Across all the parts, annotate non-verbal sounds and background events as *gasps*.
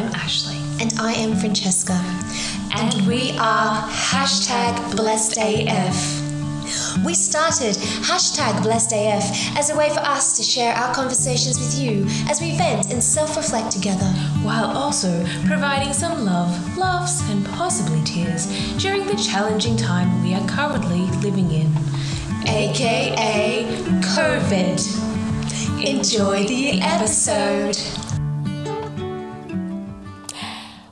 I'm Ashley. And I am Francesca. And we are hashtag blessed AF. We started hashtag blessed AF as a way for us to share our conversations with you as we vent and self reflect together. While also providing some love, laughs, and possibly tears during the challenging time we are currently living in, aka COVID. Enjoy the episode.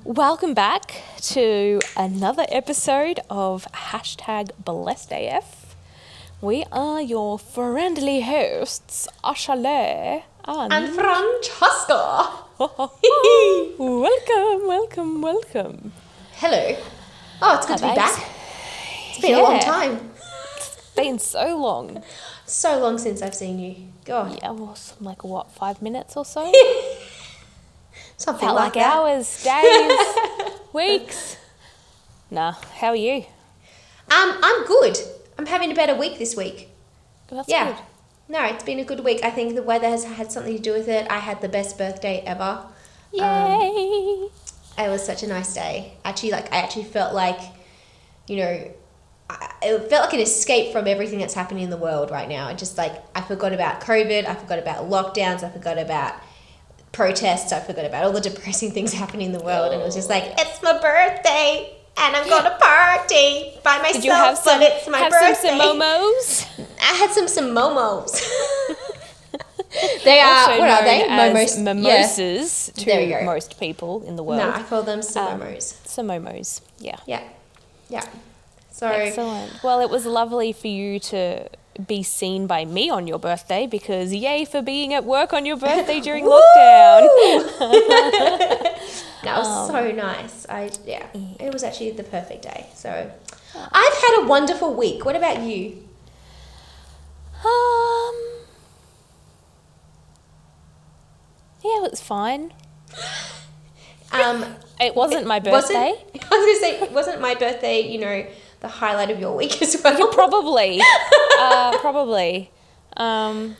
Welcome back to another episode of hashtag blessed AF. We are your friendly hosts, Ashley and, And Francesca! *laughs* welcome, welcome, welcome. Hello. Oh, it's good to be babes. back. It's been a long Yeah. time. Been so long. So long since I've seen you. God. Yeah, well, like what, five minutes or so? *laughs* Something Felt like, like that. hours, *laughs* days, weeks. Nah, how are you? Um, I'm good. I'm having a better week this week. That's yeah. good. No, it's been a good week. I think the weather has had something to do with it. I had the best birthday ever. Yay! It was such a nice day. Actually, like I actually felt like, you know, I, it felt like an escape from everything that's happening in the world right now. I just like I forgot about COVID. I forgot about lockdowns. I forgot about protests. I forgot about all the depressing things *laughs* happening in the world. And it was just like it's my birthday. And I'm gonna party by myself, Did you have some, but it's my have birthday. some momos? I had some some momos. *laughs* they are also what are they? Momos. mimosas There you to go. most people in the world. No, I call them Um, samomos. Samomos, yeah. yeah, yeah. So Excellent. Well, it was lovely for you to be seen by me on your birthday because yay for being at work on your birthday during lockdown. *laughs* that was Um, so nice. I yeah, it was actually the perfect day. So I've had a wonderful week. What about you? Um. Yeah, it was fine. *laughs* Um, It wasn't my wasn't- birthday. *laughs* I was gonna say, it wasn't my birthday? You know, the highlight of your week as *laughs* well. Probably. *laughs* uh, probably. Um,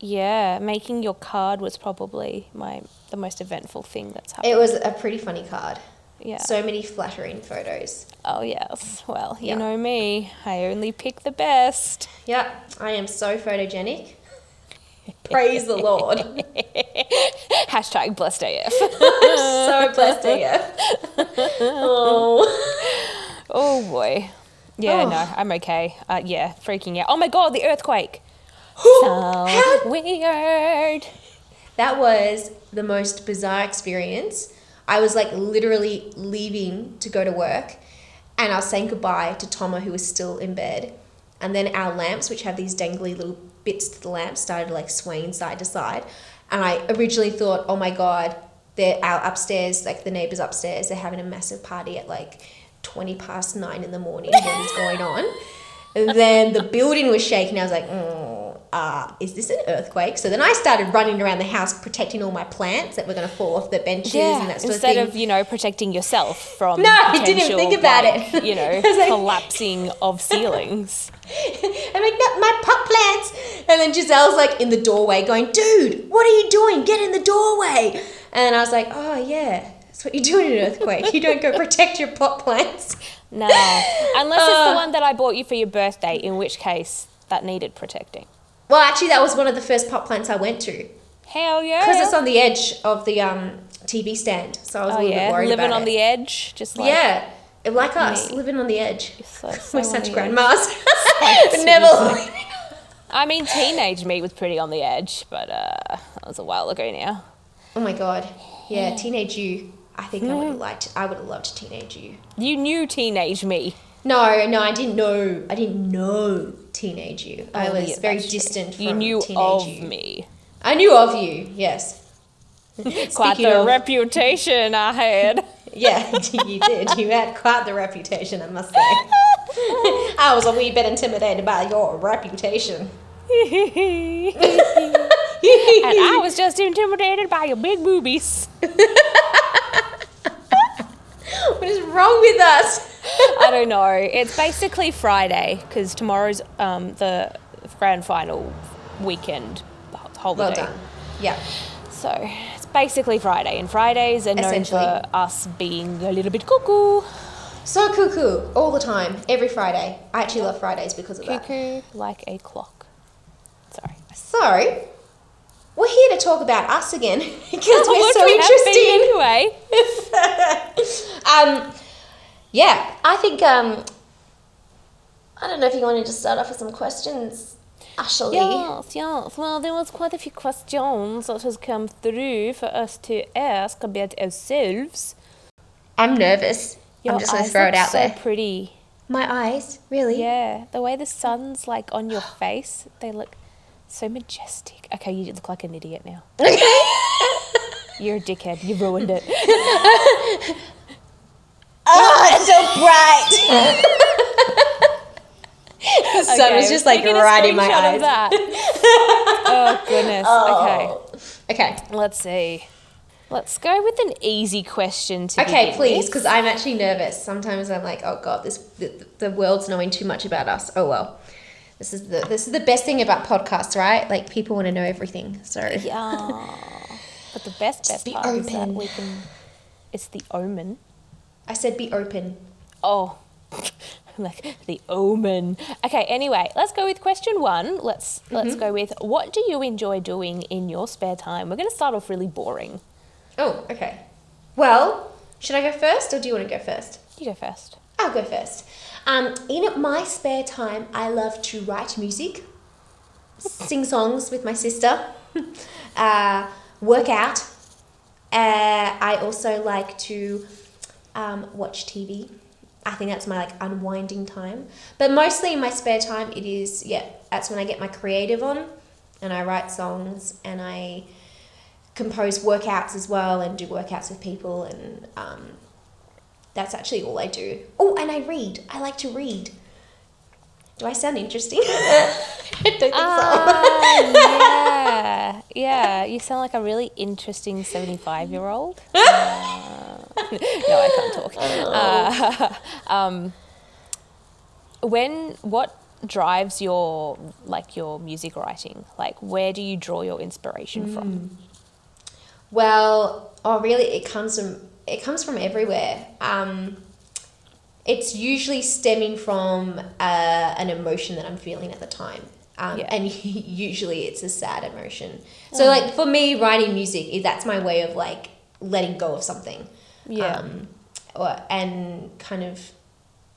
yeah, making your card was probably my the most eventful thing that's happened. It was a pretty funny card. yeah. So many flattering photos. oh yes. Well, you Yeah. know me. I only pick the best. Yeah, I am so photogenic. Praise the Lord. *laughs* Hashtag blessed AF. so blessed AF. Oh. Oh boy. Yeah, Oh. no, I'm okay. Uh, yeah, freaking out. Oh my god, the earthquake. so How- weird. That was the most bizarre experience. I was like literally leaving to go to work and I was saying goodbye to Toma who was still in bed. And then our lamps, which have these dangly little bits to the lamps, started like swaying side to side. And I originally thought, oh my God, they're out upstairs, like the neighbors upstairs, they're having a massive party at like 20 past nine in the morning. What is going on? And then the building was shaking. I was like, mm, uh, is this an earthquake? So then I started running around the house protecting all my plants that were going to fall off the benches Yeah, and that sort instead of thing. of, you know, protecting yourself from No, I didn't think about like, it. You know, *laughs* like- collapsing of *laughs* ceilings. I'm like, no, my pot plants. And then Giselle's like in the doorway going, dude, what are you doing? Get in the doorway. And I was like, oh, yeah, that's what you do in an earthquake. You don't go protect your pot plants. No, unless it's Uh. the one that I bought you for your birthday, in which case that needed protecting. Well, actually, that was one of the first pot plants I went to Hell yeah! because it's on the edge of the um, TV stand. So I was oh a little bit yeah, worried living about on it. the edge, just like yeah, like us, Me. living on the edge. So, *laughs* We're such grandmas. *laughs* Like, Never. I mean, teenage me was pretty on the edge, but uh, that was a while ago now. Oh my god. Yeah, teenage you. I think I would have hmm. liked. I would have loved to teenage you. You knew teenage me. No, no, I didn't know. I didn't know teenage you. I Oh, was yeah, very true. distant from You knew of you. me. I knew of you. Yes. *laughs* Quite the of- reputation I had. *laughs* Yeah, *laughs* you did. You had quite the reputation, I must say. I was a wee bit intimidated by your reputation. and I was just intimidated by your big boobies. *laughs* What is wrong with us? *laughs* I don't know. It's basically Friday because tomorrow's um, the grand final weekend holiday. Well done. Yeah. So it's basically Friday, and Fridays are known for us being a little bit cuckoo. So cuckoo all the time, every Friday. I actually love Fridays because of that. Cuckoo like a clock. Sorry. So, we're here to talk about us again *laughs* because *laughs* we're so interesting. anyway. *laughs* Um, yeah, I think. Um, I don't know if you wanted to start off with some questions, Ashley. Yes, yes. Well, there was quite a few questions that has come through for us to ask about ourselves. I'm nervous. Your I'm just going to throw it out so there. pretty. My eyes, really? Yeah, the way the sun's like on your face, they look so majestic. Okay, you look like an idiot now. *laughs* You're a dickhead. You ruined it. *laughs* Oh, it's so bright. *laughs* sun Okay, was just like right in my eyes. Oh goodness. Oh. Okay. Okay, let's see. Let's go with an easy question to Okay, please, because I'm actually nervous. Sometimes I'm like, oh god, this the, the world's knowing too much about us. Oh well, this is the this is the best thing about podcasts, right? Like people want to know everything. So Yeah. But the best best be part is that open. we can. It's the omen. I said be open. Oh, *laughs* like the omen. Okay. Anyway, let's go with question one. Let's let's Mm-hmm. go with what do you enjoy doing in your spare time? We're going to start off really boring. Oh, okay. Well, should I go first, or do you want to go first? You go first. I'll go first. Um, in my spare time, I love to write music, sing songs with my sister, *laughs* uh, work out. Uh, I also like to um, watch TV. I think that's my like unwinding time. But mostly in my spare time, it is yeah. That's when I get my creative on, and I write songs and I compose workouts as well and do workouts with people and um, that's actually all I do. Oh, and I read. I like to read. Do I sound interesting? *laughs* I don't think Ah, yeah, yeah. You sound like a really interesting seventy-five-year-old. *laughs* Uh, no, I can't talk. Uh, *laughs* um, when what drives your like your music writing? Like, where do you draw your inspiration from? Well, oh, really? It comes from it comes from everywhere. Um, it's usually stemming from uh, an emotion that I'm feeling at the time. Um, Yeah. And *laughs* usually it's a sad emotion. So, like, for me, writing music, is that's my way of, like, letting go of something. Yeah. Um, or, and kind of,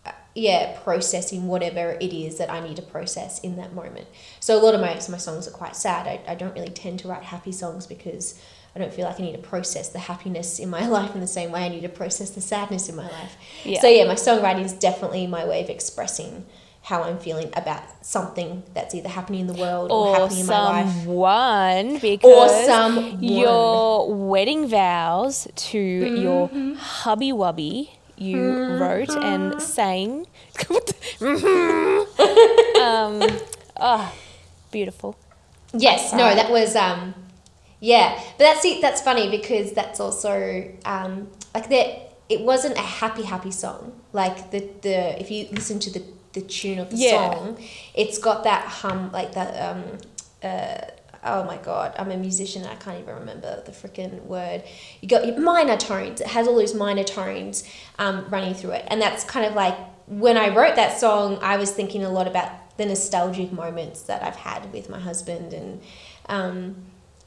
uh, yeah, processing whatever it is that I need to process in that moment. So, a lot of my, my songs are quite sad. I, I don't really tend to write happy songs because I don't feel like I need to process the happiness in my *laughs* life in the same way I need to process the sadness in my life. Yeah. So yeah, my songwriting is definitely my way of expressing how I'm feeling about something that's either happening in the world or, or happening in my life. someone because someone. your wedding vows to your Mm-hmm. hubby wubby you wrote and *laughs* sang *laughs* um oh beautiful Yes, no, that was um, yeah, but that's it. That's funny because that's also um, like that. It wasn't a happy happy song. Like the the if you listen to the the tune of the Yeah. song, it's got that hum like that um. Uh, oh my god, I'm a musician. I can't even remember the freaking word. You got your minor tones. It has all those minor tones um, running through it, and that's kind of like when I wrote that song. I was thinking a lot about the nostalgic moments that I've had with my husband, and um,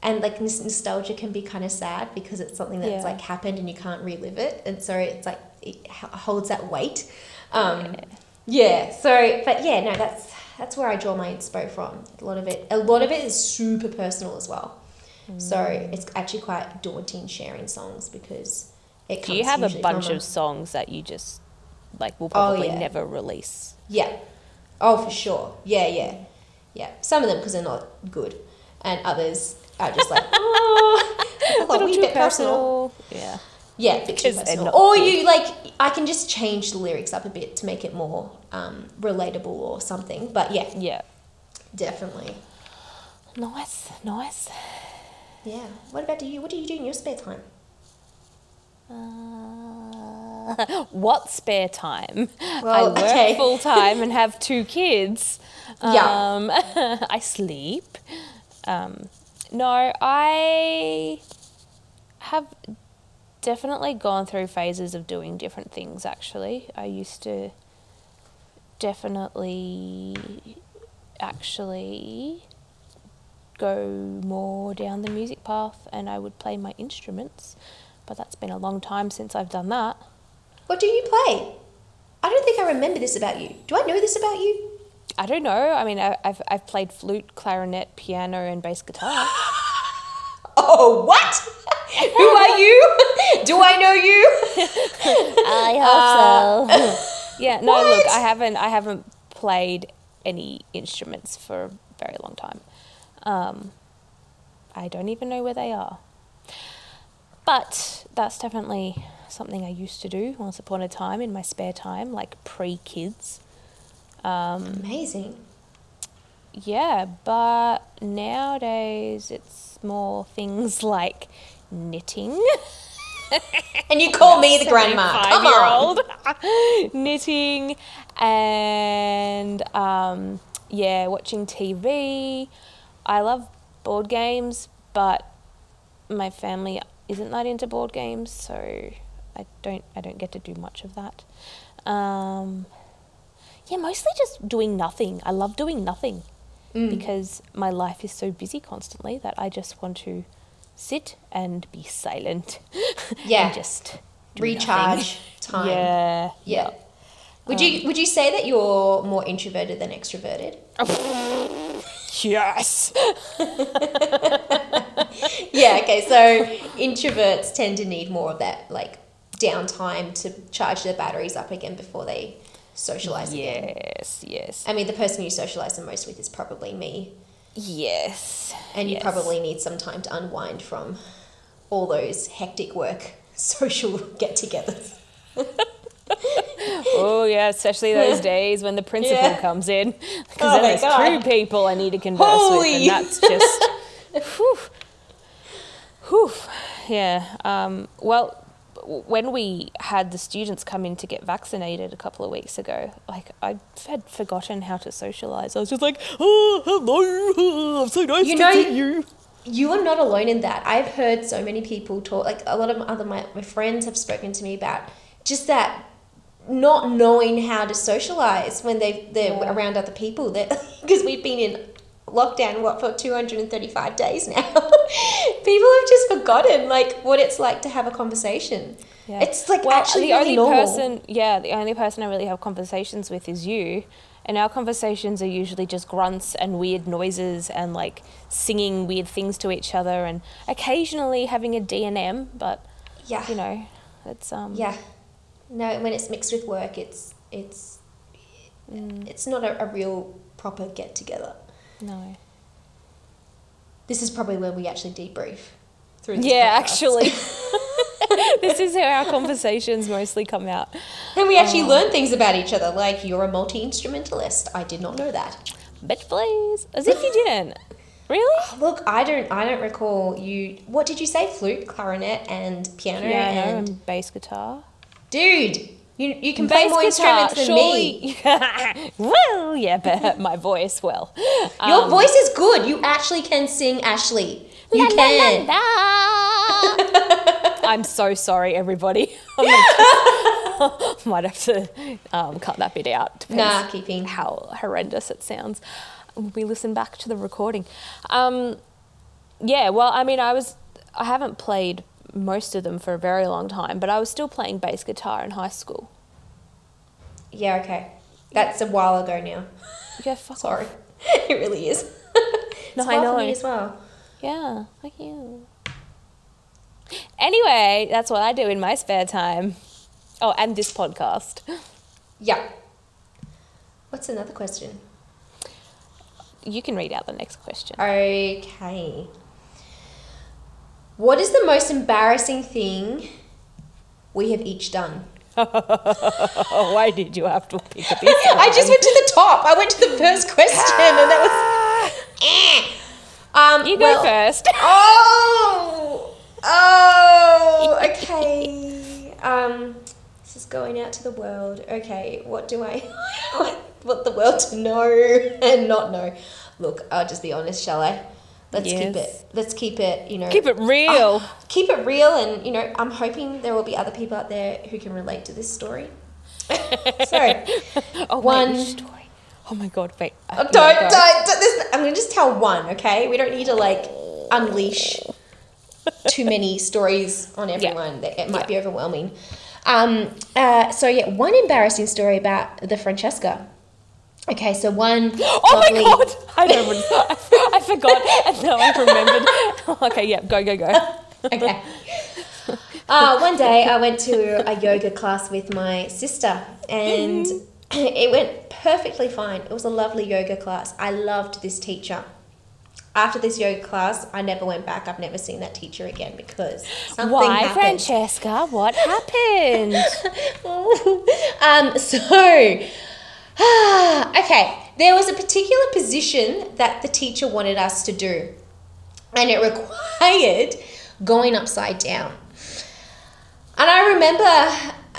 and like nos- nostalgia can be kind of sad because it's something that's Yeah. like happened and you can't relive it, and so it's like it holds that weight. Um, yeah. So, but yeah, no, that's that's where I draw my inspo from. A lot of it, a lot of it is super personal as well. So Mm. it's actually quite daunting sharing songs because it. do you have a bunch of songs that you just like will Oh, probably yeah. never release Yeah. Oh, for sure. Yeah, yeah, yeah. Some of them because they're not good, and others are just like *laughs* oh, a little wee too bit personal. personal yeah Yeah, too personal. Or good. you like, I can just change the lyrics up a bit to make it more um, relatable or something. But yeah, yeah definitely. nice nice Yeah. What about you? What do you do in your spare time? Uh, *laughs* what spare time? Well, I work okay. full time and have *laughs* two kids. Yeah. Um, I sleep. Um, no, I have definitely gone through phases of doing different things actually. I used to definitely actually go more down the music path and I would play my instruments, but that's been a long time since I've done that. What do you play? I don't think I remember this about you. Do I know this about you? I don't know. I mean, I, I've, I've played flute, clarinet, piano, and bass guitar. *gasps* Oh, what? *laughs* Who are you? *laughs* Do I know you? *laughs* I hope so. yeah, no, look, I haven't I haven't played any instruments for a very long time. Um, I don't even know where they are. But that's definitely something I used to do once upon a time in my spare time, like pre kids. Um, Amazing. yeah, but nowadays it's more things *laughs* like knitting. *laughs* And you call me the *laughs* grandma. Come on. knitting and um, yeah, watching TV. I love board games, but my family isn't that into board games, so I don't I don't get to do much of that. Um, yeah, mostly just doing nothing. I love doing nothing mm. because my life is so busy constantly that I just want to sit and be silent. *laughs* Yeah. and just Recharge *laughs* time. nothing. Yeah. Yeah. Would you um, would you say that you're more introverted than extroverted? *laughs* Yes. Yeah, okay. So introverts tend to need more of that like downtime to charge their batteries up again before they socialize again. Yes, yes. I mean, the person you socialize the most with is probably me, Yes. and you yes. probably need some time to unwind from all those hectic work *laughs* social get-togethers. *laughs* Oh yeah, especially those *laughs* days when the principal Yeah. comes in, because Oh then there's God. two people I need to converse Holy. with, and that's just, whew, whew, yeah. Um, well, when we had the students come in to get vaccinated a couple of weeks ago, like I had forgotten how to socialize. I was just like, oh, hello, I'm so nice You to know- see you. You are not alone in that. I've heard so many people talk, like a lot of other my, my friends have spoken to me about just that not knowing how to socialize when they they're Yeah. around other people. That *laughs* because we've been in lockdown what for two hundred and thirty five days now. *laughs* people have just forgotten like what it's like to have a conversation. Yeah. It's like well, actually the really only normal. person, yeah, the only person I really have conversations with is you, and our conversations are usually just grunts and weird noises and like singing weird things to each other, and occasionally having a D and M, but Yeah. you know, it's um, Yeah. No, when it's mixed with work, it's it's mm, it's not a, a real proper get together. No, This is probably where we actually debrief. Through yeah, podcast. actually, *laughs* *laughs* this is how our conversations mostly come out. And we actually Oh. learn things about each other, like you're a multi instrumentalist. I did not know that. Bitch, please, as if you didn't. *laughs* Really? Ah, look, I don't, I don't recall you. What did you say? Flute, clarinet, and piano. Piano and and bass guitar. dude, you you can play more guitar, instruments than me. *laughs* well, yeah, but *laughs* my voice, well. Your Um, voice is good. You actually can sing, Ashley. You la, can. la, la. *laughs* I'm so sorry, everybody. Might have to um, cut that bit out. Depends Nah, keeping. how horrendous it sounds we listen back to the recording. Um, yeah, well, I mean, I was, I haven't played most of them for a very long time, but I was still playing bass guitar in high school. Yeah, okay. That's a while ago now. Yeah, fuck Sorry. off. *laughs* it really is. No, I know. for me as well. Yeah, fuck you. Anyway, that's what I do in my spare time. Oh, and this podcast. Yeah. What's another question? You can read out the next question. Okay. What is the most embarrassing thing we have each done? *laughs* Why did you have to pick this *laughs* I just went to the top. I went to the first question, and that was. Eh. Um, You go well- first. *laughs* Oh, oh, okay. Um, this is going out to the world. Okay, what do I want the world to know and not know? Look, I'll just be honest, shall I? Let's keep it. Let's keep it. You know, Keep it real. keep it real, and you know, I'm hoping there will be other people out there who can relate to this story. *laughs* so, oh, one- wait, story? Oh my god, wait. Oh, Uh, don't, yeah, don't, go. don't this, I'm gonna just tell one, okay? We don't need to like unleash too many *laughs* stories on everyone. That It might be overwhelming. Um, uh, so yeah, one embarrassing story about the Francesca. Okay, so one. *gasps* Oh lovely- my god! I don't *laughs* remember. I, forgot, and now I remembered. *laughs* okay, yeah, go, go, go. *laughs* okay. Uh, one day I went to a yoga class with my sister and *clears throat* it went perfectly fine. It was a lovely yoga class. I loved this teacher. After this yoga class, I never went back. I've never seen that teacher again because something Why, happened. Francesca? What happened? um, so, *sighs* okay, there was a particular position that the teacher wanted us to do, and it *laughs* required going upside down. And I remember,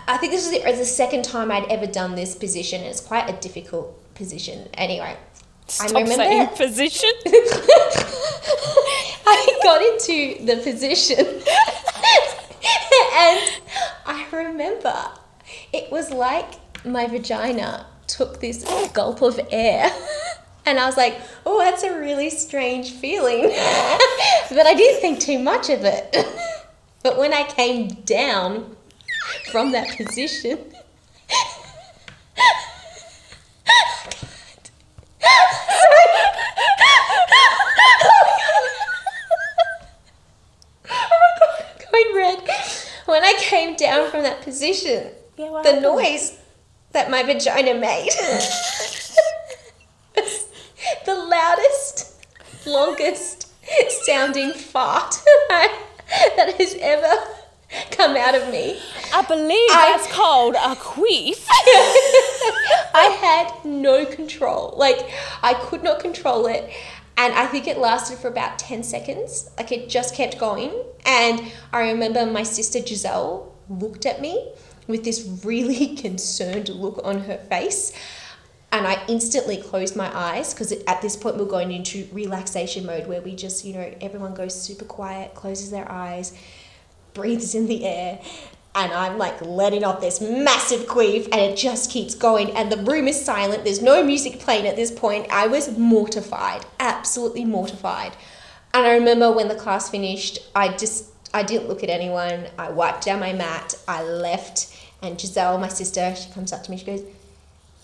I think this was the, the second time I'd ever done this position, it's quite a difficult position. Anyway, Stop I remember saying *laughs* position. I got into the position *laughs* and I remember it was like my vagina took this gulp of air. *laughs* And I was like, oh, that's a really strange feeling. *laughs* but I didn't think too much of it. *laughs* but when I came down from that position, oh oh going red. When I came down from that position, Yeah, the happened? noise that my vagina made *laughs* the loudest, longest sounding fart *laughs* that has ever come out of me. I believe I- that's called a queef. *laughs* I had no control. Like, I could not control it. And I think it lasted for about 10 seconds. Like, it just kept going. And I remember my sister Giselle looked at me with this really *laughs* concerned look on her face. And I instantly closed my eyes because at this point we're going into relaxation mode where we just, you know, everyone goes super quiet, closes their eyes, breathes in the air and I'm like letting off this massive queef and it just keeps going and the room is silent. There's no music playing at this point. I was mortified absolutely mortified. And I remember when the class finished I just I didn't look at anyone I wiped down my mat I left and Giselle my sister she comes up to me she goes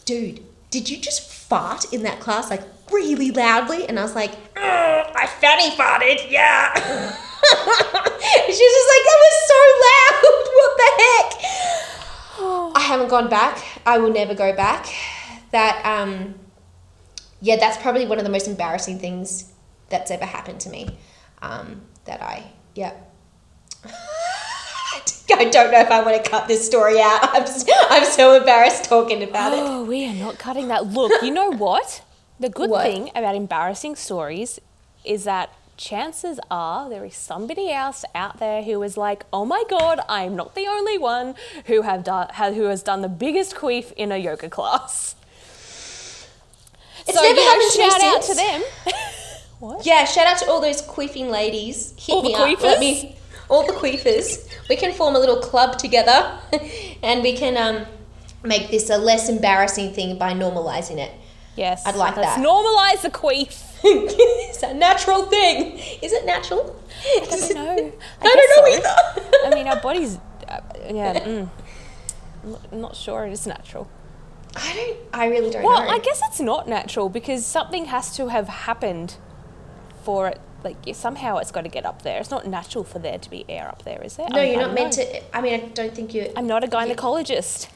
dude did you just fart in that class like really loudly and I was like "Uh, I fanny farted yeah *laughs* She's just like, that was so loud. *laughs* What the heck? I haven't gone back. I will never go back. That, um, yeah, that's probably one of the most embarrassing things that's ever happened to me. Um, that I, yeah. I don't know if I want to cut this story out. *laughs* I'm, I'm so embarrassed talking about it. Oh, we are not cutting that. Look, you know what? The good What? thing about embarrassing stories is that chances are there is somebody else out there who is like, "Oh my god, I am not the only one who have done who has done the biggest queef in a yoga class." It's so never you know, happened to me shout out to them. *laughs* what? Yeah, shout out to all those queefing ladies. Hit All the me up. Let queefers? me, all the queefers. We can form a little club together, *laughs* and we can um, make this a less embarrassing thing by normalizing it. Yes, I'd like let's that. normalize the queef. *laughs* it's a natural thing. Is it natural? I don't *laughs* know. I, I don't know so. either. I mean, our bodies. Uh, yeah. Mm, I'm not- sure it is natural. I don't. I really don't Well, know. I guess it's not natural because something has to have happened for it. Like somehow it's got to get up there. It's not natural for there to be air up there, is there? no, I- you're not meant to. I mean, I don't think you. I'm not a gynecologist.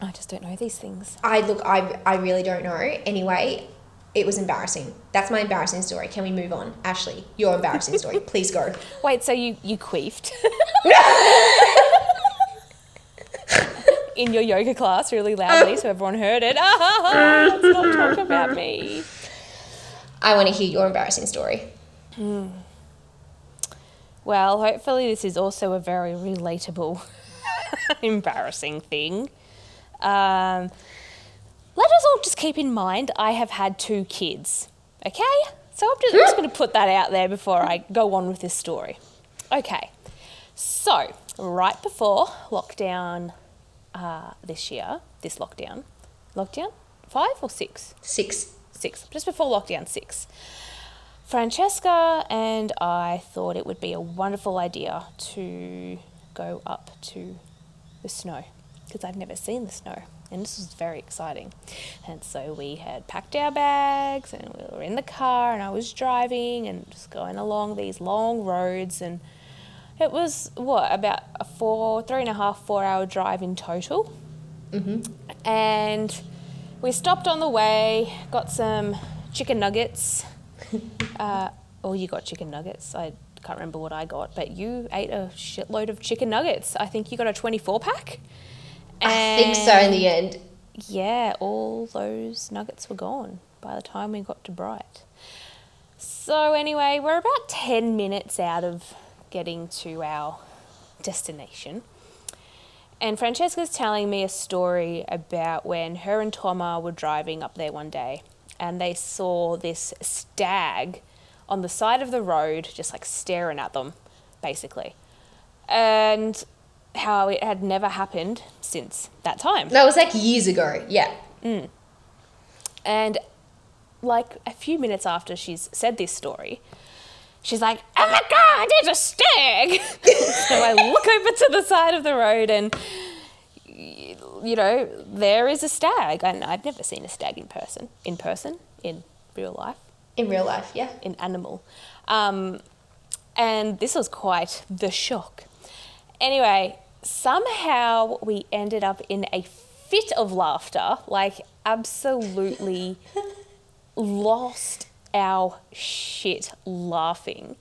I just don't know these things. I look. I. I really don't know. Anyway, it was embarrassing. That's my embarrassing story. Can we move on, Ashley? Your embarrassing story. *laughs* Please go. Wait, so you you queefed *laughs* in your yoga class really loudly so everyone heard it? *laughs* Ah, let's not talk about me. I want to hear your embarrassing story. Well, hopefully this is also a very relatable, *laughs* embarrassing thing. Um, let us all just keep in mind I have had two kids. Okay? So I'm just, just going to put that out there before I go on with this story. Okay, so right before lockdown uh, this year, this lockdown, lockdown five or six? Six. Six, just before lockdown six. Francesca and I thought it would be a wonderful idea to go up to the snow because I'd never seen the snow and this was very exciting. And so we had packed our bags and we were in the car and I was driving and just going along these long roads and it was what about a four, three and a half, four hour drive in total. Mm-hmm. And we stopped on the way, got some chicken nuggets. *laughs* uh, oh, you got chicken nuggets. I can't remember what I got, but you ate a shitload of chicken nuggets. I think you got a 24 pack. I think so in the end. Yeah, all those nuggets were gone by the time we got to Bright. So, anyway, we're about 10 minutes out of getting to our destination. And Francesca's telling me a story about when her and Toma were driving up there one day and they saw this stag on the side of the road, just like staring at them, basically. And how it had never happened since that time. That was like years ago. Yeah. Mm. And like a few minutes after she's said this story, she's like, "Oh my god, there's a stag!" *laughs* so I look over to the side of the road, and you know there is a stag, and I've never seen a stag in person, in person, in real life, In real life, yeah. in animal, um, and this was quite the shock. Anyway, somehow we ended up in a fit of laughter, like absolutely *laughs* lost our shit laughing.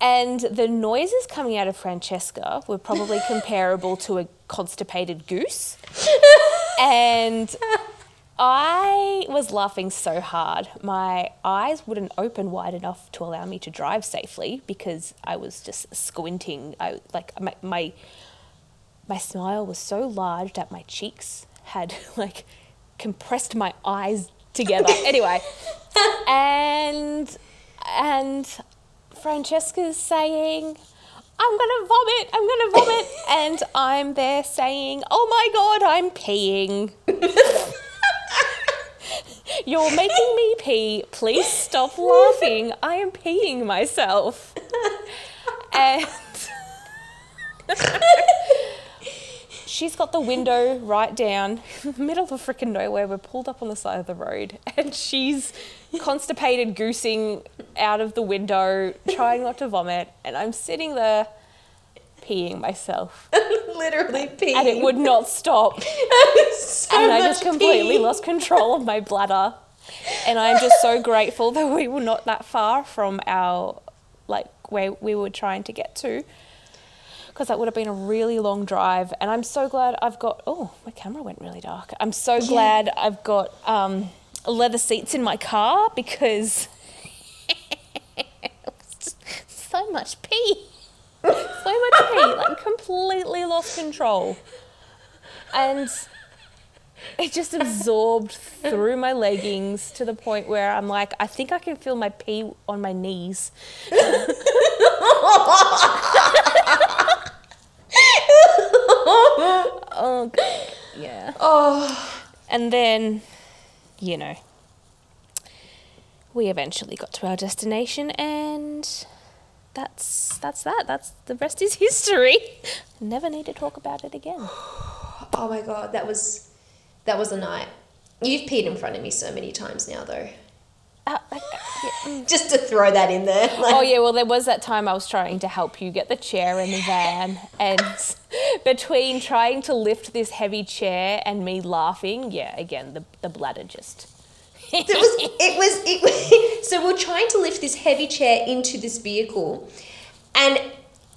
And the noises coming out of Francesca were probably *laughs* comparable to a constipated goose. *laughs* and I was laughing so hard. My eyes wouldn't open wide enough to allow me to drive safely because I was just squinting. I like my my, my smile was so large that my cheeks had *laughs* like compressed my eyes together. anyway, *laughs* and and Francesca's saying, I'm gonna vomit, I'm gonna vomit. *laughs* and I'm there saying, Oh my god, I'm peeing. *laughs* You're making me pee. Please stop laughing. I am peeing myself. And she's got the window right down in *laughs* the middle of freaking nowhere. We're pulled up on the side of the road, *laughs* and she's constipated goosing out of the window, trying not to vomit. And I'm sitting there peeing myself, *laughs* Literally peeing. and it would not stop. so and I just completely peeing. lost control of my bladder. And I'm just so grateful that we were not that far from our, like, where we were trying to get to. Because that would have been a really long drive. And I'm so glad I've got, oh, my camera went really dark. I'm so glad I've got um, leather seats in my car because it was just so much pee. So much pee. Like, completely lost control. And it just absorbed through my leggings to the point where I'm like, I think I can feel my pee on my knees. *laughs* oh, *laughs* yeah. Oh, And then, you know, we eventually got to our destination, and that's that's that. That's the rest is history. *laughs* Never need to talk about it again. oh my god, that was that was a night. You've peed in front of me so many times now, though. Uh, yeah, mm. Just to throw that in there. Like, Oh yeah, well there was that time I was trying to help you get the chair in the van, and *laughs* between trying to lift this heavy chair and me laughing, yeah, again the the bladder just. it was it was it was *laughs* so we're trying to lift this heavy chair into this vehicle and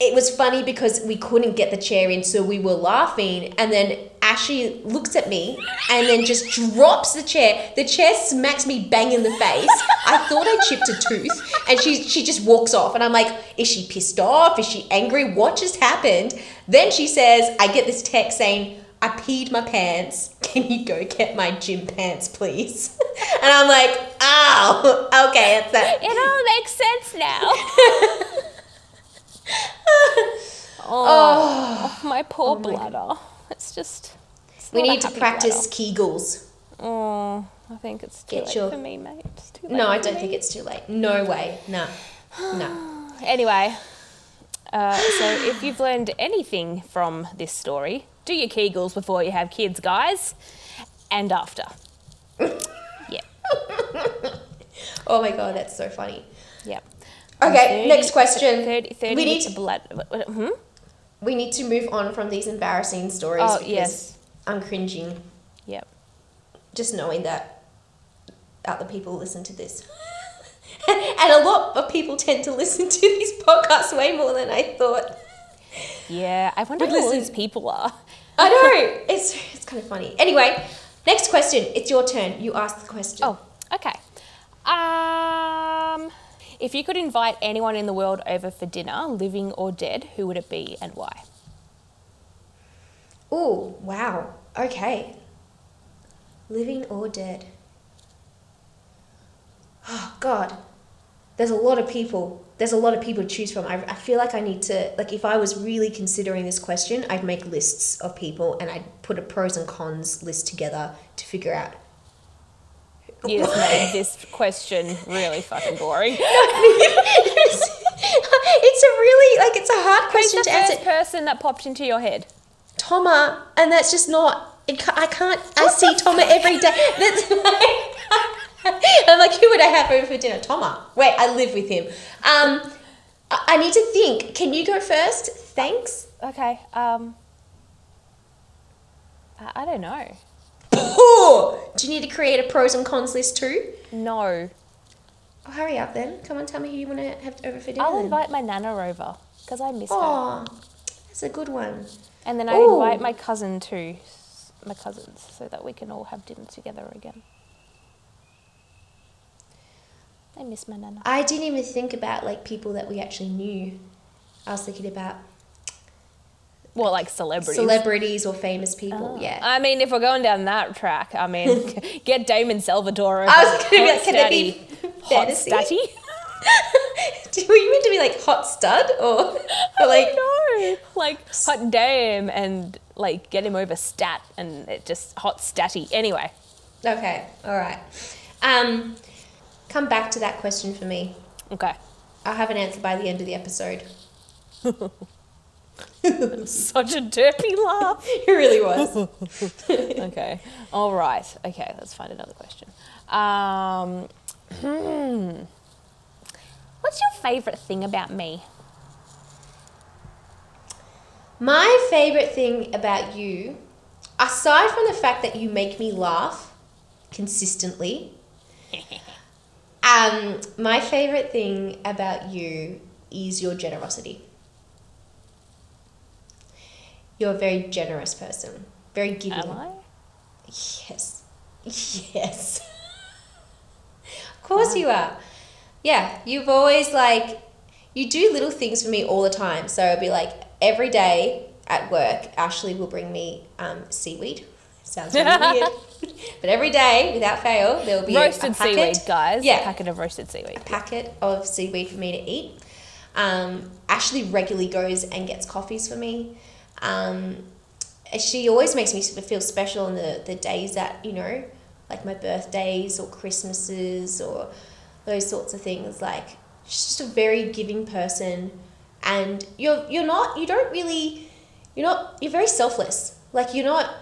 it was funny because we couldn't get the chair in so we were laughing and then Ashley looks at me and then just drops the chair the chair smacks me bang in the face I thought I chipped a tooth and she she just walks off and I'm like is she pissed off is she angry what just happened then she says I get this text saying I peed my pants. Can you go get my gym pants, please? *laughs* And I'm like, oh, okay, that's that. It all makes sense now. *laughs* oh, my poor bladder. It's just. it's We need to practice Kegels. Oh, I think it's too Get late your- for me, mate. It's too late No, I don't me. think it's too late. No way. No. No. *sighs* Anyway, uh, so if you've learned anything from this story, do your Kegels before you have kids, guys, and after. *laughs* yeah, Oh my god, that's so funny. yeah. Okay, 30 next question. 30, 30 We need to- blood. Hmm? We need to move on from these embarrassing stories Oh, because yes. I'm cringing Yep. just knowing that other people listen to this. *laughs* and a lot of people tend to listen to these podcasts way more than I thought. Yeah, I wonder who all these people are. I know. *laughs* It's it's kind of funny. Anyway, next question. It's your turn. You ask the question. Oh, okay. Um, if you could invite anyone in the world over for dinner, living or dead, who would it be and why? Oh, wow. Okay. Living or dead? Oh, God. There's a lot of people. There's a lot of people to choose from. I, I feel like I need to, like, if I was really considering this question, I'd make lists of people and I'd put a pros and cons list together to figure out. You just made this question really fucking boring. *laughs* it's a really, like, it's a hard Who's question the to answer. first person that popped into your head? Toma, and that's just not. It, ca- I can't. I see Toma every day. That's like, *laughs* I'm like, who would I have over for dinner? Toma. Wait, I live with him. Um, I, I need to think. Can you go first? Thanks. Okay. Um, I, I don't know. Oh, do you need to create a pros and cons list too? No. Oh, hurry up then. Come on, tell me who you want to have over for dinner. I'll then. invite my nana over because I miss her. Oh, that's a good one. And then I Ooh. invite my cousin too, my cousins, so that we can all have dinner together again. I miss my nana. I didn't even think about like people that we actually knew. I was thinking about Well, like celebrities. celebrities or famous people. Oh. Yeah. I mean, if we're going down that track, I mean, *laughs* get Damon Salvatore. I was gonna be like, can be. Hot fantasy? *laughs* statty? Were *laughs* you meant to be like hot stud or, or like no, like hot damn, and like get him over stat, and it just hot statty. Anyway, okay, all right. Um, come back to that question for me. okay. I'll have an answer by the end of the episode. *laughs* Such a derpy laugh. *laughs* It really was. *laughs* okay. All right. Okay. Let's find another question. Um, hmm. What's your favorite thing about me? My favorite thing about you, aside from the fact that you make me laugh consistently, um, my favorite thing about you is your generosity. You're a very generous person, very giving. Am I? Yes. Yes. of course you are. Yeah, you've always like you do little things for me all the time. So it'll be like every day at work, Ashley will bring me um, seaweed. *laughs* Sounds really weird. *laughs* But every day, without fail, there will be a- roasted a packet, seaweed, guys. Yeah. A packet of roasted seaweed. A packet of seaweed for me to eat. Um, Ashley regularly goes and gets coffees for me. Um, she always makes me feel special on the, the days that, you know, like my birthdays or Christmases or those sorts of things. Like, she's just a very giving person. And you're, you're not, you don't really, you're not, you're very selfless. Like, you're not,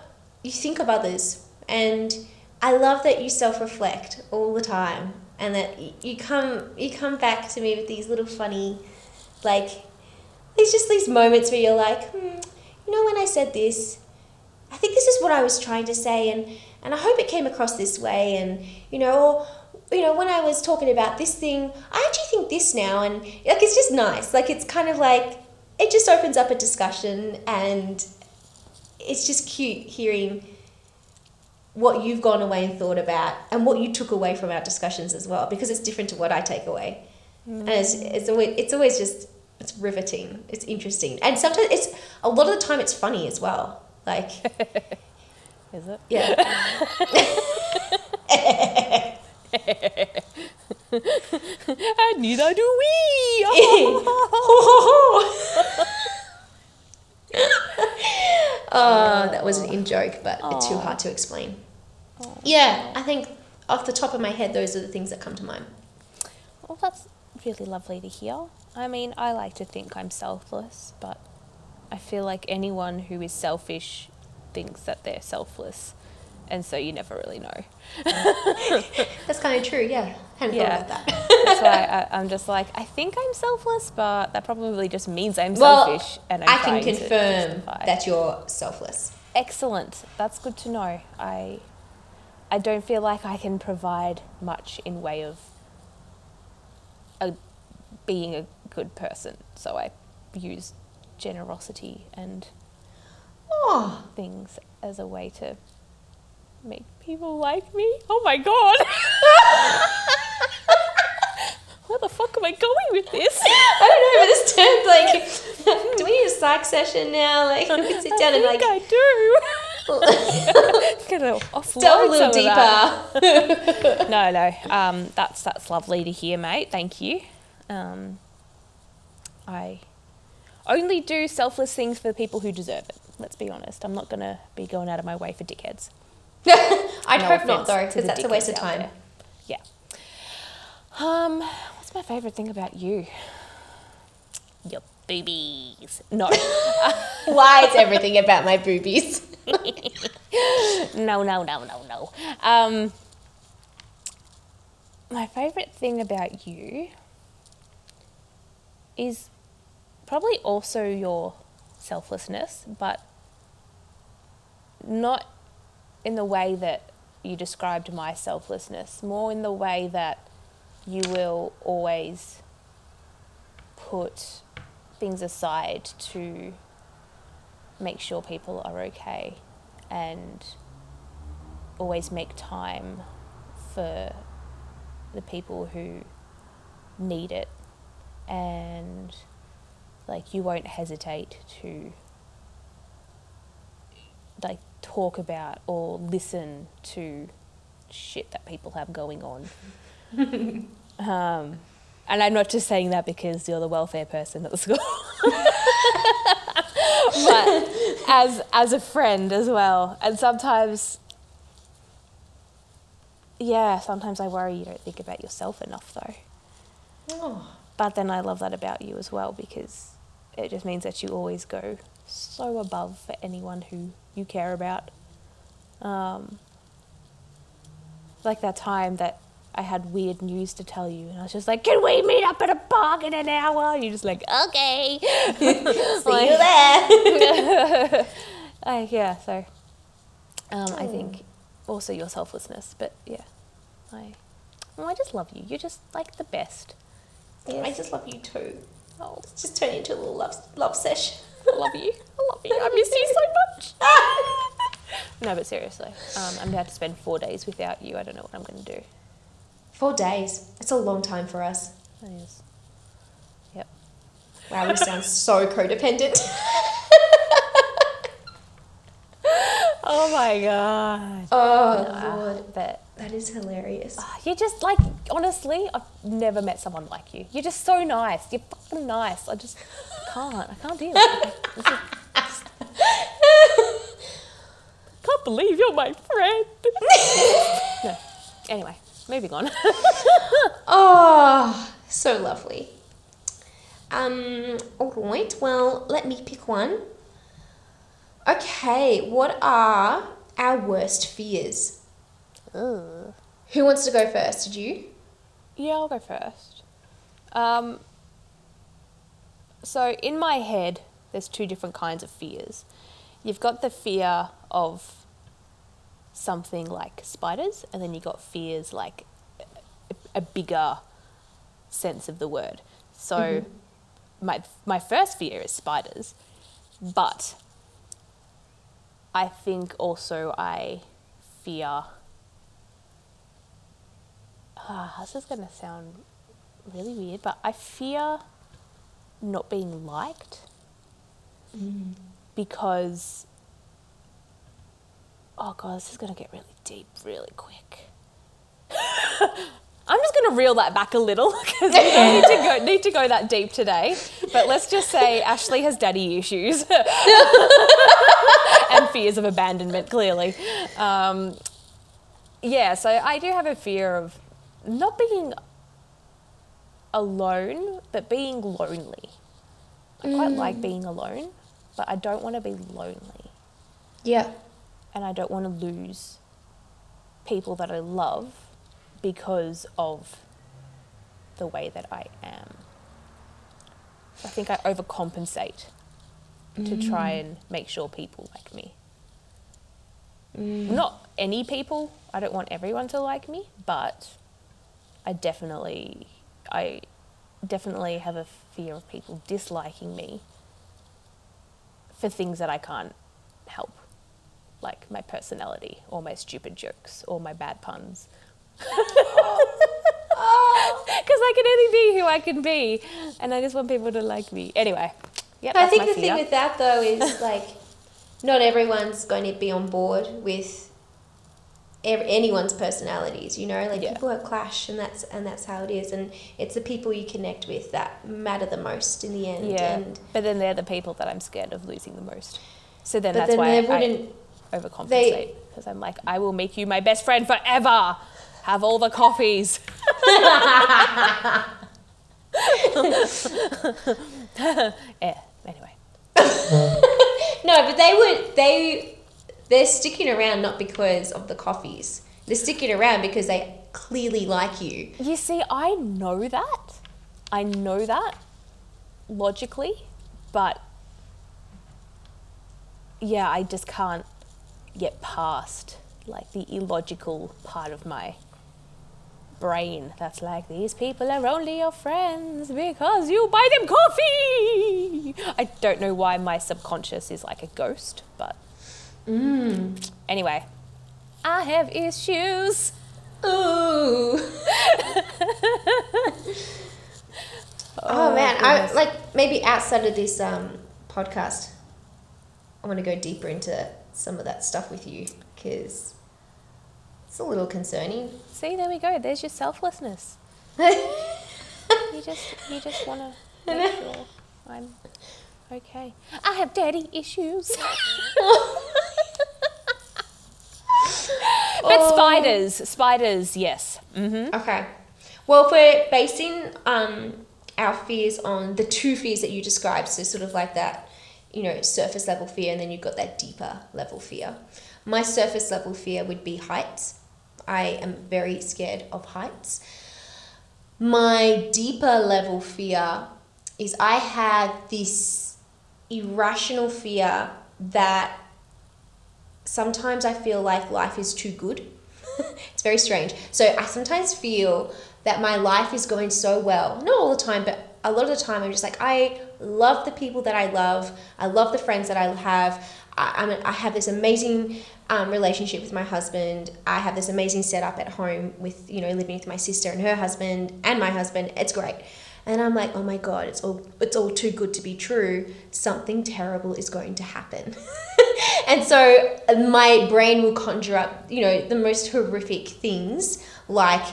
you think of others. And I love that you self reflect all the time and that you come you come back to me with these little funny like there's just these moments where you're like hmm, know when i said this i think this is what i was trying to say and and i hope it came across this way and you know or you know when i was talking about this thing i actually think this now and like it's just nice like it's kind of like it just opens up a discussion and it's just cute hearing what you've gone away and thought about and what you took away from our discussions as well because it's different to what I take away. Mm. And it's, it's always it's always just it's riveting. It's interesting. And sometimes it's a lot of the time it's funny as well. Like, *laughs* Is it? yeah. *laughs* And neither do we. *laughs* oh, that was an in joke, but it's too hard to explain. Yeah, I think off the top of my head, those are the things that come to mind. Well, that's really lovely to hear. I mean, I like to think I'm selfless, but I feel like anyone who is selfish thinks that they're selfless. And so you never really know. *laughs* That's kind of true, yeah. Hadn't Yeah. thought about that. That's why *laughs* I, I'm just like, I think I'm selfless, but that probably just means I'm well, selfish. And I'm I can confirm that you're selfless. Excellent. That's good to know. I I don't feel like I can provide much in way of a, being a good person. So I use generosity and Oh, things as a way to make people like me. Oh my god. *laughs* Where the fuck am I going with this? *laughs* I don't know, but this turned like, *laughs* do we need a psych session now? Like, we can sit down and I like think I do. Delve a little some of that. deeper. no, no. Um, that's that's lovely to hear, mate. Thank you. Um, I only do selfless things for the people who deserve it. Let's be honest. I'm not gonna be going out of my way for dickheads. *laughs* I'd No hope not though, because that's a waste of time. Yeah. Um, what's my favorite thing about you? Your boobies. No, *laughs* Why is everything about my boobies? *laughs* no, no, no, no, no. Um, my favorite thing about you is probably also your selflessness, but not in the way that you described my selflessness, more in the way that you will always put things aside to make sure people are okay and always make time for the people who need it. And like you won't hesitate to like talk about or listen to shit that people have going on *laughs* um, and I'm not just saying that because you're the welfare person at the school *laughs* but as as a friend as well. And sometimes, yeah, sometimes I worry you don't think about yourself enough though. Oh, But then I love that about you as well because it just means that you always go so above for anyone who you care about. Um, like that time that I had weird news to tell you, and I was just like, "Can we meet up at a park in an hour?" And you're just like, "Okay." *laughs* see you *laughs* there. *laughs* Like, yeah, so um, I think also your selflessness, but yeah, I, well, I just love you. You're just like the best. I just love you too. Oh, It's just turned into a little love love session. I love you. I love you. I miss you so much. *laughs* no, but seriously, um, I'm about to spend four days without you. I don't know what I'm going to do. Four days. It's a long time for us. That is. Yep. Wow, we sound *laughs* so codependent. Oh my god. Oh lord, But that is hilarious. you're just like honestly, I've never met someone like you. You're just so nice. You're fucking nice. I just can't. I can't deal. This is- *laughs* can't believe you're my friend. *laughs* no. Anyway, moving on. *laughs* Oh, so lovely. Um, all right, well, let me pick one. Okay, what are our worst fears? Who wants to go first? Did you? Yeah, I'll go first. Um, so, in my head, there's two different kinds of fears. You've got the fear of something like spiders, and then you've got fears like a, a bigger sense of the word. So, my, my first fear is spiders, but I think also I fear ah, this is going to sound really weird, but I fear not being liked because oh god, this is gonna get really deep really quick. *laughs* I'm just gonna reel that back a little *laughs* because we don't need to go need to go that deep today. But let's just say *laughs* Ashley has daddy issues and fears of abandonment. Clearly, um, yeah. So I do have a fear of not being alone, but being lonely. I quite like mm. being alone, but I don't want to be lonely Yeah. and I don't want to lose people that I love because of the way that I am. I think I overcompensate to try mm. and make sure people like me. Mm. Not any people. I don't want everyone to like me, but I definitely I definitely have a fear of people disliking me for things that I can't help like my personality or my stupid jokes or my bad puns. Oh. *laughs* Because I can only be who I can be, and I just want people to like me. Anyway, yeah, I think the fear. thing with that though is like, not everyone's going to be on board with anyone's personalities. You know, like Yeah. people clash, and that's and that's how it is. And it's the people you connect with that matter the most in the end. yeah, And but then they're the people that I'm scared of losing the most. So then but that's then why I wouldn't. overcompensate because I'm like, I will make you my best friend forever. Have all the coffees. yeah. *laughs* *laughs* Anyway. *laughs* No, but they would. They they're sticking around not because of the coffees. They're sticking around because they clearly like you. You see, I know that. I know that logically, but yeah, I just can't get past like the illogical part of my brain that's like these people are only your friends because you buy them coffee. I don't know why my subconscious is like a ghost, but anyway, I have issues. Ooh. oh, man, I like maybe outside of this um, podcast, I want to go deeper into some of that stuff with you because it's a little concerning. See, there we go. There's your selflessness. *laughs* You just you just want to *laughs* make sure I'm okay. I have daddy issues. *laughs* but spiders, spiders, yes. Mm-hmm. Okay. Well, if we're basing um, our fears on the two fears that you described, so sort of like that, you know, surface level fear, and then you've got that deeper level fear. My surface level fear would be heights. I am very scared of heights. My deeper level fear is I have this irrational fear that sometimes I feel like life is too good. *laughs* it's very strange. So I sometimes feel that my life is going so well. Not all the time, but a lot of the time I'm just like, I love the people that I love. I love the friends that I have. I, I'm, I have this amazing um, relationship with my husband. I have this amazing setup at home with, you know, living with my sister and her husband and my husband. It's great. And I'm like, oh my god, it's all it's all too good to be true. Something terrible is going to happen. *laughs* and so uh, my brain will conjure up, you know, the most horrific things like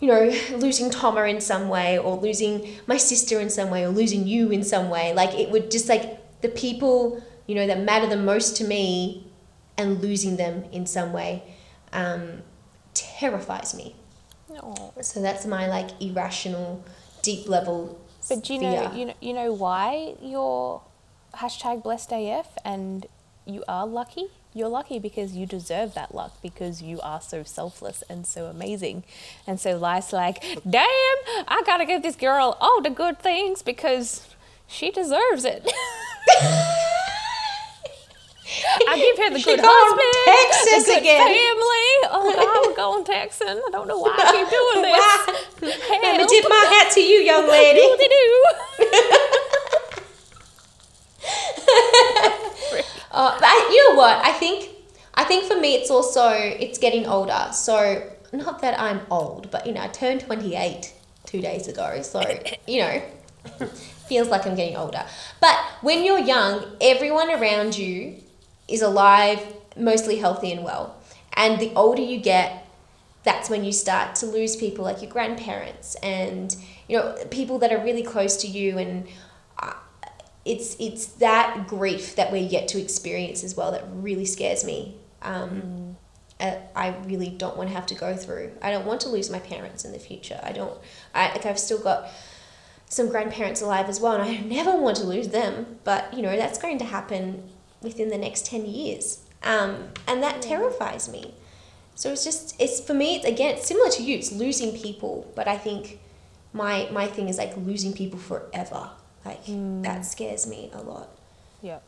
you know, losing Toma in some way or losing my sister in some way or losing you in some way. Like it would just like the people, you know, that matter the most to me and losing them in some way um, terrifies me. Oh. So that's my like irrational, deep level. But do you know, fear. you know, you know why you're hashtag blessed AF and you are lucky? You're lucky because you deserve that luck because you are so selfless and so amazing. And so life's like, damn, I gotta give this girl all the good things because she deserves it. *laughs* I give her the good husband, Texas the good again. family. Oh God, we're going Texan. I don't know why I keep doing this. Let me tip my hat to you, young lady. *laughs* Uh, but I, you know what? I think I think for me it's also it's getting older. So not that I'm old, but you know I turned twenty eight two days ago. So you know *laughs* feels like I'm getting older. But when you're young, everyone around you is alive, mostly healthy and well. And the older you get, that's when you start to lose people like your grandparents and you know people that are really close to you and uh, it's it's that grief that we're yet to experience as well that really scares me. Um, uh, I really don't want to have to go through. I don't want to lose my parents in the future. I don't I like I've still got some grandparents alive as well and I *laughs* never want to lose them but you know that's going to happen within the next 10 years um, and that terrifies me so it's just it's for me it's again it's similar to you it's losing people but I think my my thing is like losing people forever like that scares me a lot Yeah.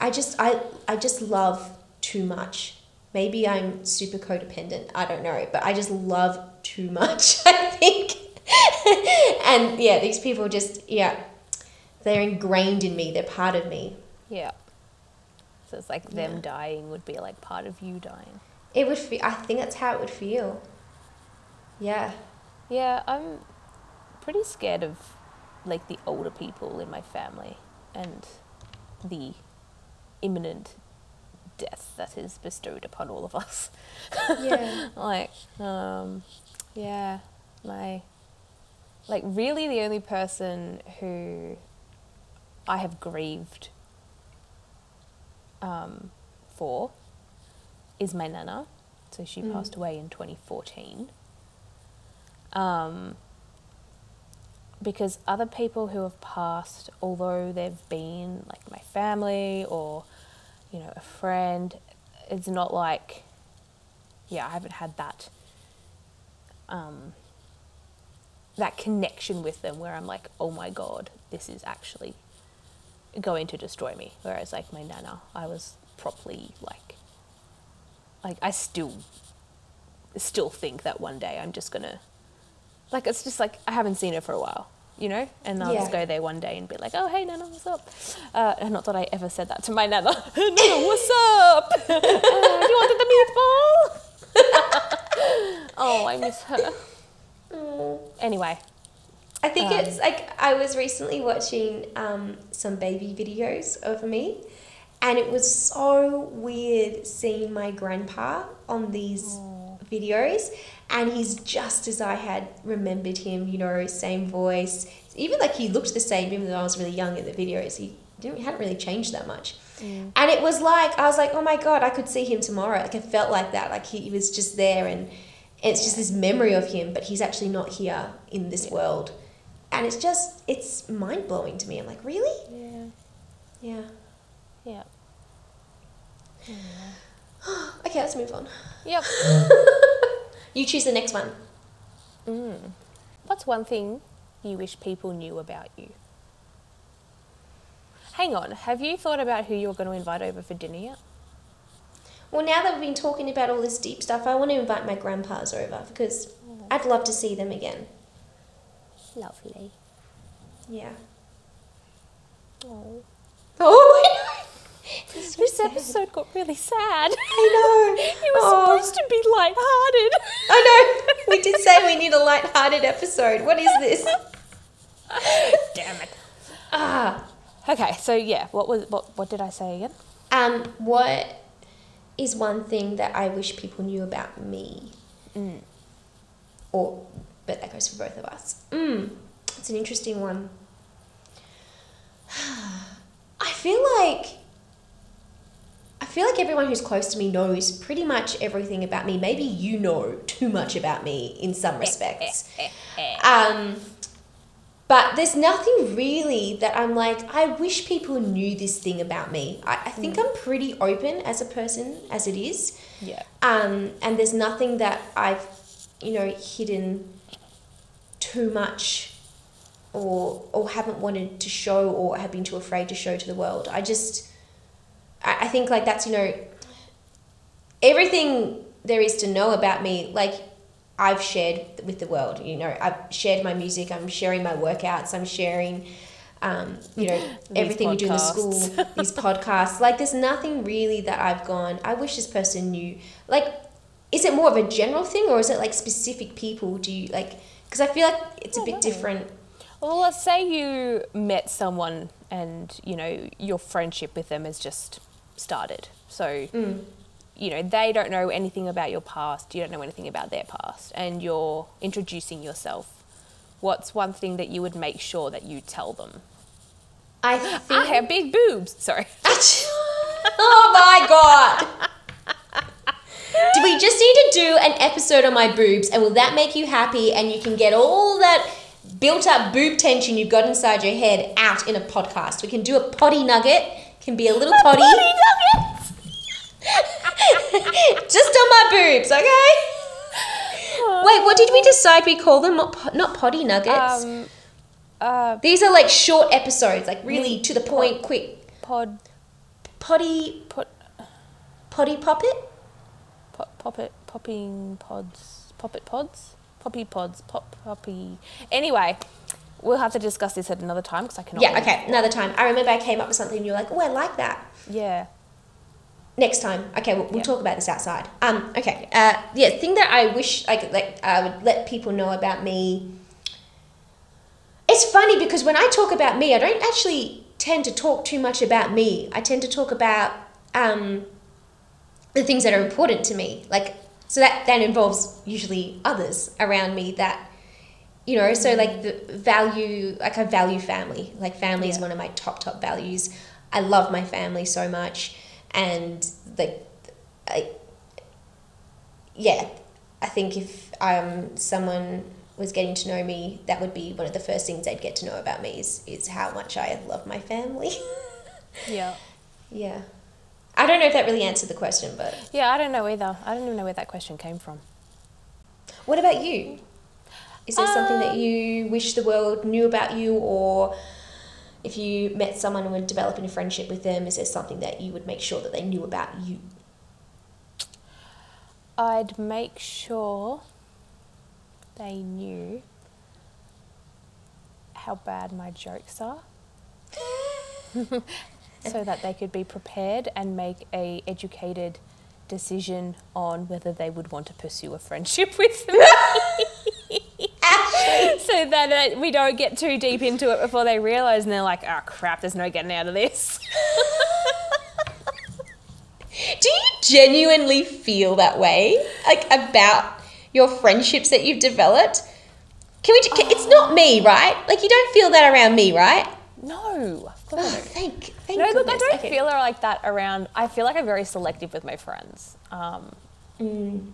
I just I I just love too much. Maybe I'm super codependent. I don't know, but I just love too much. *laughs* I think, *laughs* and yeah, these people just yeah, they're ingrained in me. They're part of me. Yeah. Like them Yeah. dying would be like part of you dying. It would feel. I think that's how it would feel. Yeah. Yeah, I'm pretty scared of like the older people in my family and the imminent death that is bestowed upon all of us. Yeah. *laughs* like, um, yeah, my like really the only person who I have grieved um, for is my nana. So she Mm. passed away in 2014. Um, because other people who have passed, although they've been like my family or, you know, a friend, it's not like, yeah, I haven't had that, um, that connection with them where I'm like, oh my god, this is actually going to destroy me. Whereas like my nana, I was properly like, like I still, still think that one day I'm just gonna, like it's just like I haven't seen her for a while, you know, and I'll just go there one day and be like, oh hey nana, what's up? Uh, and not that I ever said that to my nana. *laughs* nana, what's up? *laughs* uh, do you want the meatball? *laughs* oh, I miss her. Mm. Anyway, I think Um, it's like I was recently watching um, some baby videos of me, and it was so weird seeing my grandpa on these videos, and he's just as I had remembered him. You know, same voice. Even like he looked the same, even though I was really young in the videos. He didn't hadn't really changed that much. And it was like I was like, oh my god, I could see him tomorrow. Like I felt like that. Like he, he was just there, and it's just this memory of him, but he's actually not here in this world. And it's just it's mind blowing to me. I'm like, really? yeah, Yeah. yeah, *sighs* Okay, let's move on. yep. *laughs* You choose the next one. Mm. What's one thing you wish people knew about you? Hang on, have you thought about who you're going to invite over for dinner yet? Well, now that we've been talking about all this deep stuff, I want to invite my grandpas over because I'd love to see them again. Lovely. Yeah. Oh. Oh, *laughs* This This episode got really sad. I know. *laughs* it was Oh. supposed to be light-hearted. I know. *laughs* We did say we need a light-hearted episode. What is this? Damn it. Ah. Okay, so yeah, what was what what did I say again? Um, what is one thing that I wish people knew about me? Mm. Or, but that goes for both of us. Mm, it's an interesting one. *sighs* I feel like I feel like everyone who's close to me knows pretty much everything about me. Maybe you know *laughs* too much about me in some respects. *laughs* Um, but there's nothing really that I'm like, I wish people knew this thing about me. I, I think I'm pretty open as a person as it is. Yeah. Um, and there's nothing that I've, you know, hidden too much or or haven't wanted to show or have been too afraid to show to the world. I just I, I think like that's, you know, everything there is to know about me, like I've shared with the world. You know, I've shared my music, I'm sharing my workouts, I'm sharing um, you know, *laughs* everything we do in the school, *laughs* these podcasts. Like there's nothing really that I've gone, I wish this person knew. Like is it more of a general thing or is it like specific people do you like because I feel like it's a oh, bit don't different. Well, let's say you met someone and, you know, your friendship with them has just started. So, mm. you know, they don't know anything about your past, you don't know anything about their past, and you're introducing yourself. What's one thing that you would make sure that you tell them? I think. I have big boobs. Sorry. *laughs* oh my god. Do *laughs* we just need to do an episode on my boobs and will that make you happy and you can get all that built up boob tension you've got inside your head out in a podcast? We can do a potty nugget. Can be a little potty. *laughs* nuggets. just on my boobs, okay? Wait, what did we decide we call them? Not, po- not potty nuggets. Um, uh, These are like short episodes, like really to the point, quick. pod, Potty, pot, potty poppet? Pop, poppet, popping pods, poppet pods, poppy pods, pop, poppy. Anyway, we'll have to discuss this at another time because I cannot. Yeah, okay, another time. I remember I came up with something and you're like, oh, I like that. Yeah. Next time. Okay, we'll, we'll Yeah. talk about this outside. Um, okay. Uh, yeah, thing that I wish I could, like, I would let people know about me. It's funny because when I talk about me, I don't actually tend to talk too much about me. I tend to talk about um, the things that are important to me. Like, so that, that involves usually others around me that, you know, so like the value, like I value family. Like, family is one of my top, top values. I love my family so much. And, like, I, yeah, I think if um, someone was getting to know me, that would be one of the first things they'd get to know about me is, is how much I love my family. *laughs* Yeah. yeah. I don't know if that really answered the question, but Yeah, I don't know either. I don't even know where that question came from. what about you? Is there something that Um, you wish the world knew about you, or if you met someone and were developing a friendship with them, is there something that you would make sure that they knew about you? I'd make sure they knew how bad my jokes are *laughs* *laughs* so that they could be prepared and make a educated decision on whether they would want to pursue a friendship *laughs* with me *laughs* so that uh, we don't get too deep into it before they realize and they're like oh crap there's no getting out of this *laughs* Do you genuinely feel that way, like about your friendships that you've developed? Can we? Can, It's not me, right? Like you don't feel that around me, right? No Oh, thank, thank No, look, I don't Okay. feel like that around. I feel like I'm very selective with my friends. Um,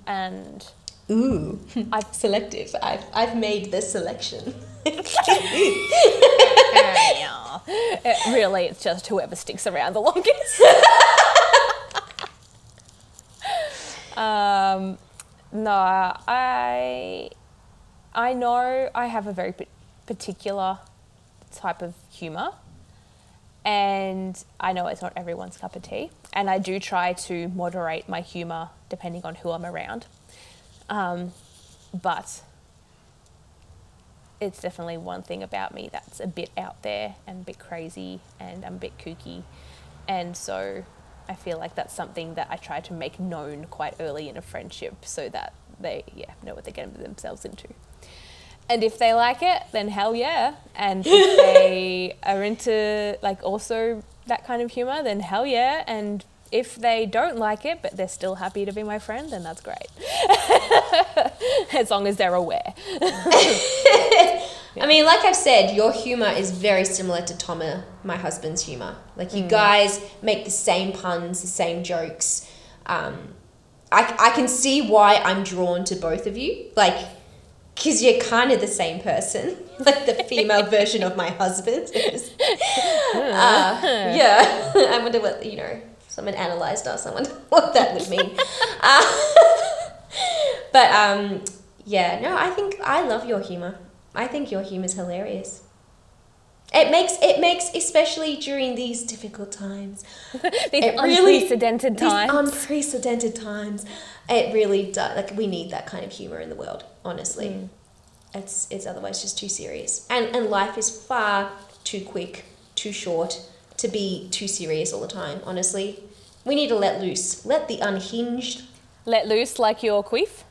And Ooh, *laughs* I've- selective. I've I've made this selection. yeah, *laughs* it, really, it's just whoever sticks around the longest. *laughs* um, no, I I know I have a very pa- particular type of humour, and I know it's not everyone's cup of tea. And I do try to moderate my humour depending on who I'm around. Um, but it's definitely one thing about me that's a bit out there and a bit crazy and I'm a bit kooky. And so I feel like that's something that I try to make known quite early in a friendship so that they yeah, know what they're getting themselves into. And if they like it, then hell yeah. And if *laughs* they are into like also that kind of humor, then hell yeah. And if they don't like it, but they're still happy to be my friend, then that's great. *laughs* as long as they're aware. *laughs* I mean, like I've said, your humor is very similar to Toma, my husband's humor. Like you guys make the same puns, the same jokes. Um, I, I can see why I'm drawn to both of you. Like, because you're kind of the same person, *laughs* like the female *laughs* version of my husband. is. *laughs* uh, yeah, I wonder what you know. Someone analyzed us. I wonder what that would mean. uh, but um, yeah, no, I think I love your humor. I think your humor is hilarious. It makes it makes especially during these difficult times. These It really- unprecedented These unprecedented times. It really does. Like we need that kind of humor in the world. Honestly, Mm. it's it's otherwise just too serious. And and life is far too quick, too short to be too serious all the time. Honestly, we need to let loose. Let the unhinged. Let loose like your queef.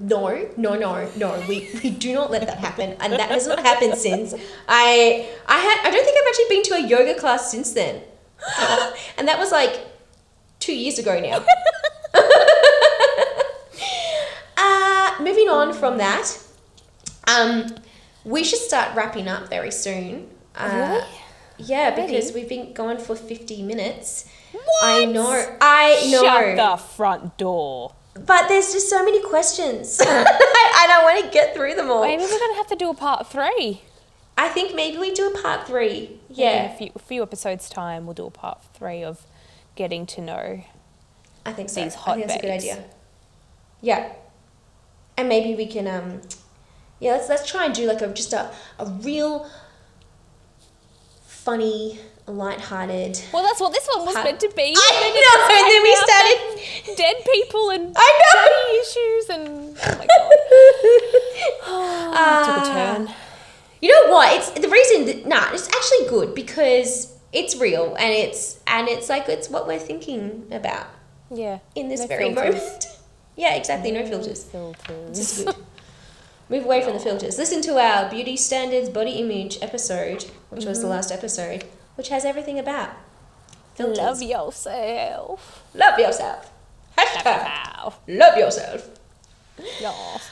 No, no, no, no. We, we do not let that happen, and that has not happened *laughs* since. I I had I don't think I've actually been to a yoga class since then, *laughs* and that was like two years ago now. *laughs* moving on from that, um, we should start wrapping up very soon. Uh, Really? Yeah, Already? because we've been going for 50 minutes. What? I know. I know. Shut the front door. But there's just so many questions. *laughs* I don't want to get through them all. Maybe we're gonna have to do a part three. I think maybe we do a part three. In Yeah, a few, a few episodes time, we'll do a part three of getting to know. I think so. These I hot think that's a good idea. Yeah, and maybe we can um, yeah, let's let's try and do like a just a a real funny, light-hearted. Well, that's what this one was meant to be. I and know, and then we out dead people and I issues and oh my god, *laughs* Ah. took a turn. You know what? It's the reason. That, nah, it's actually good because it's real and it's and it's like it's what we're thinking about Yeah. in this no very filters. moment. Yeah, exactly. No filters. Filters. This is good. *laughs* Move away from the filters. Listen to our beauty standards body image episode, which was Mm-hmm. the last episode, which has everything about filters. Love yourself. Love yourself. Hashtag love yourself. Yes.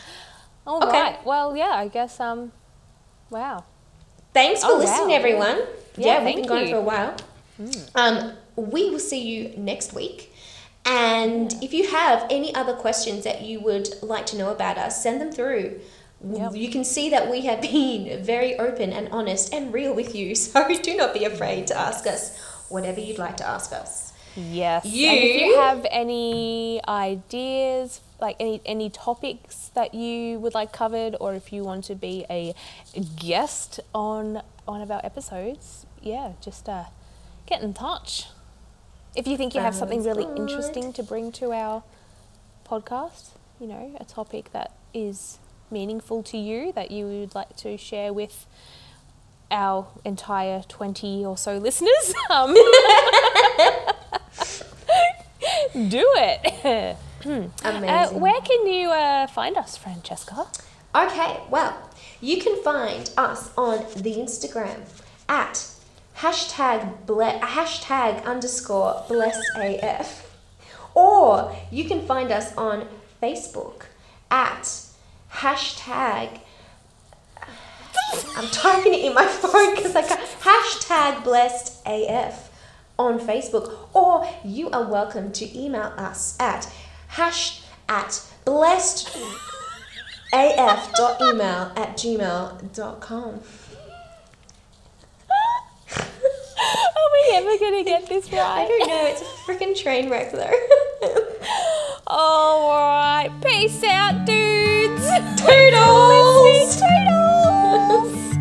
All Okay. right. Well, yeah. I guess. Um. Wow. Thanks for Oh, listening, wow. everyone. Yeah, Yeah, we've been going you. Hmm. for a while. Um, we will see you next week. And if you have any other questions that you would like to know about us, send them through. Yep. You can see that we have *laughs* been very open and honest and real with you. *laughs* So do not be afraid to ask us whatever you'd like to ask us. Yes. And if You- you have any ideas, like any any topics that you would like covered, or if you want to be a guest on one of our episodes, yeah, just uh, get in touch. If you think you have something really interesting to bring to our podcast, you know, a topic that is meaningful to you that you would like to share with our entire 20 or so listeners, *laughs* um, *laughs* do it. *clears throat* Amazing. Uh, where can you uh, find us, Francesca? Okay, well, you can find us on the Instagram at hashtag ble- hashtag underscore bless AF. Or you can find us on Facebook at hashtag I'm typing it in my *laughs* phone because I can't hashtag blessed AF on Facebook. Or you are welcome to email us at hash at blessed af.email at gmail.com. *laughs* Are we ever gonna get this right? *laughs* I don't know. It's a freaking train wreck, though. *laughs* All right. Peace out, dudes. Toodles. Toodles.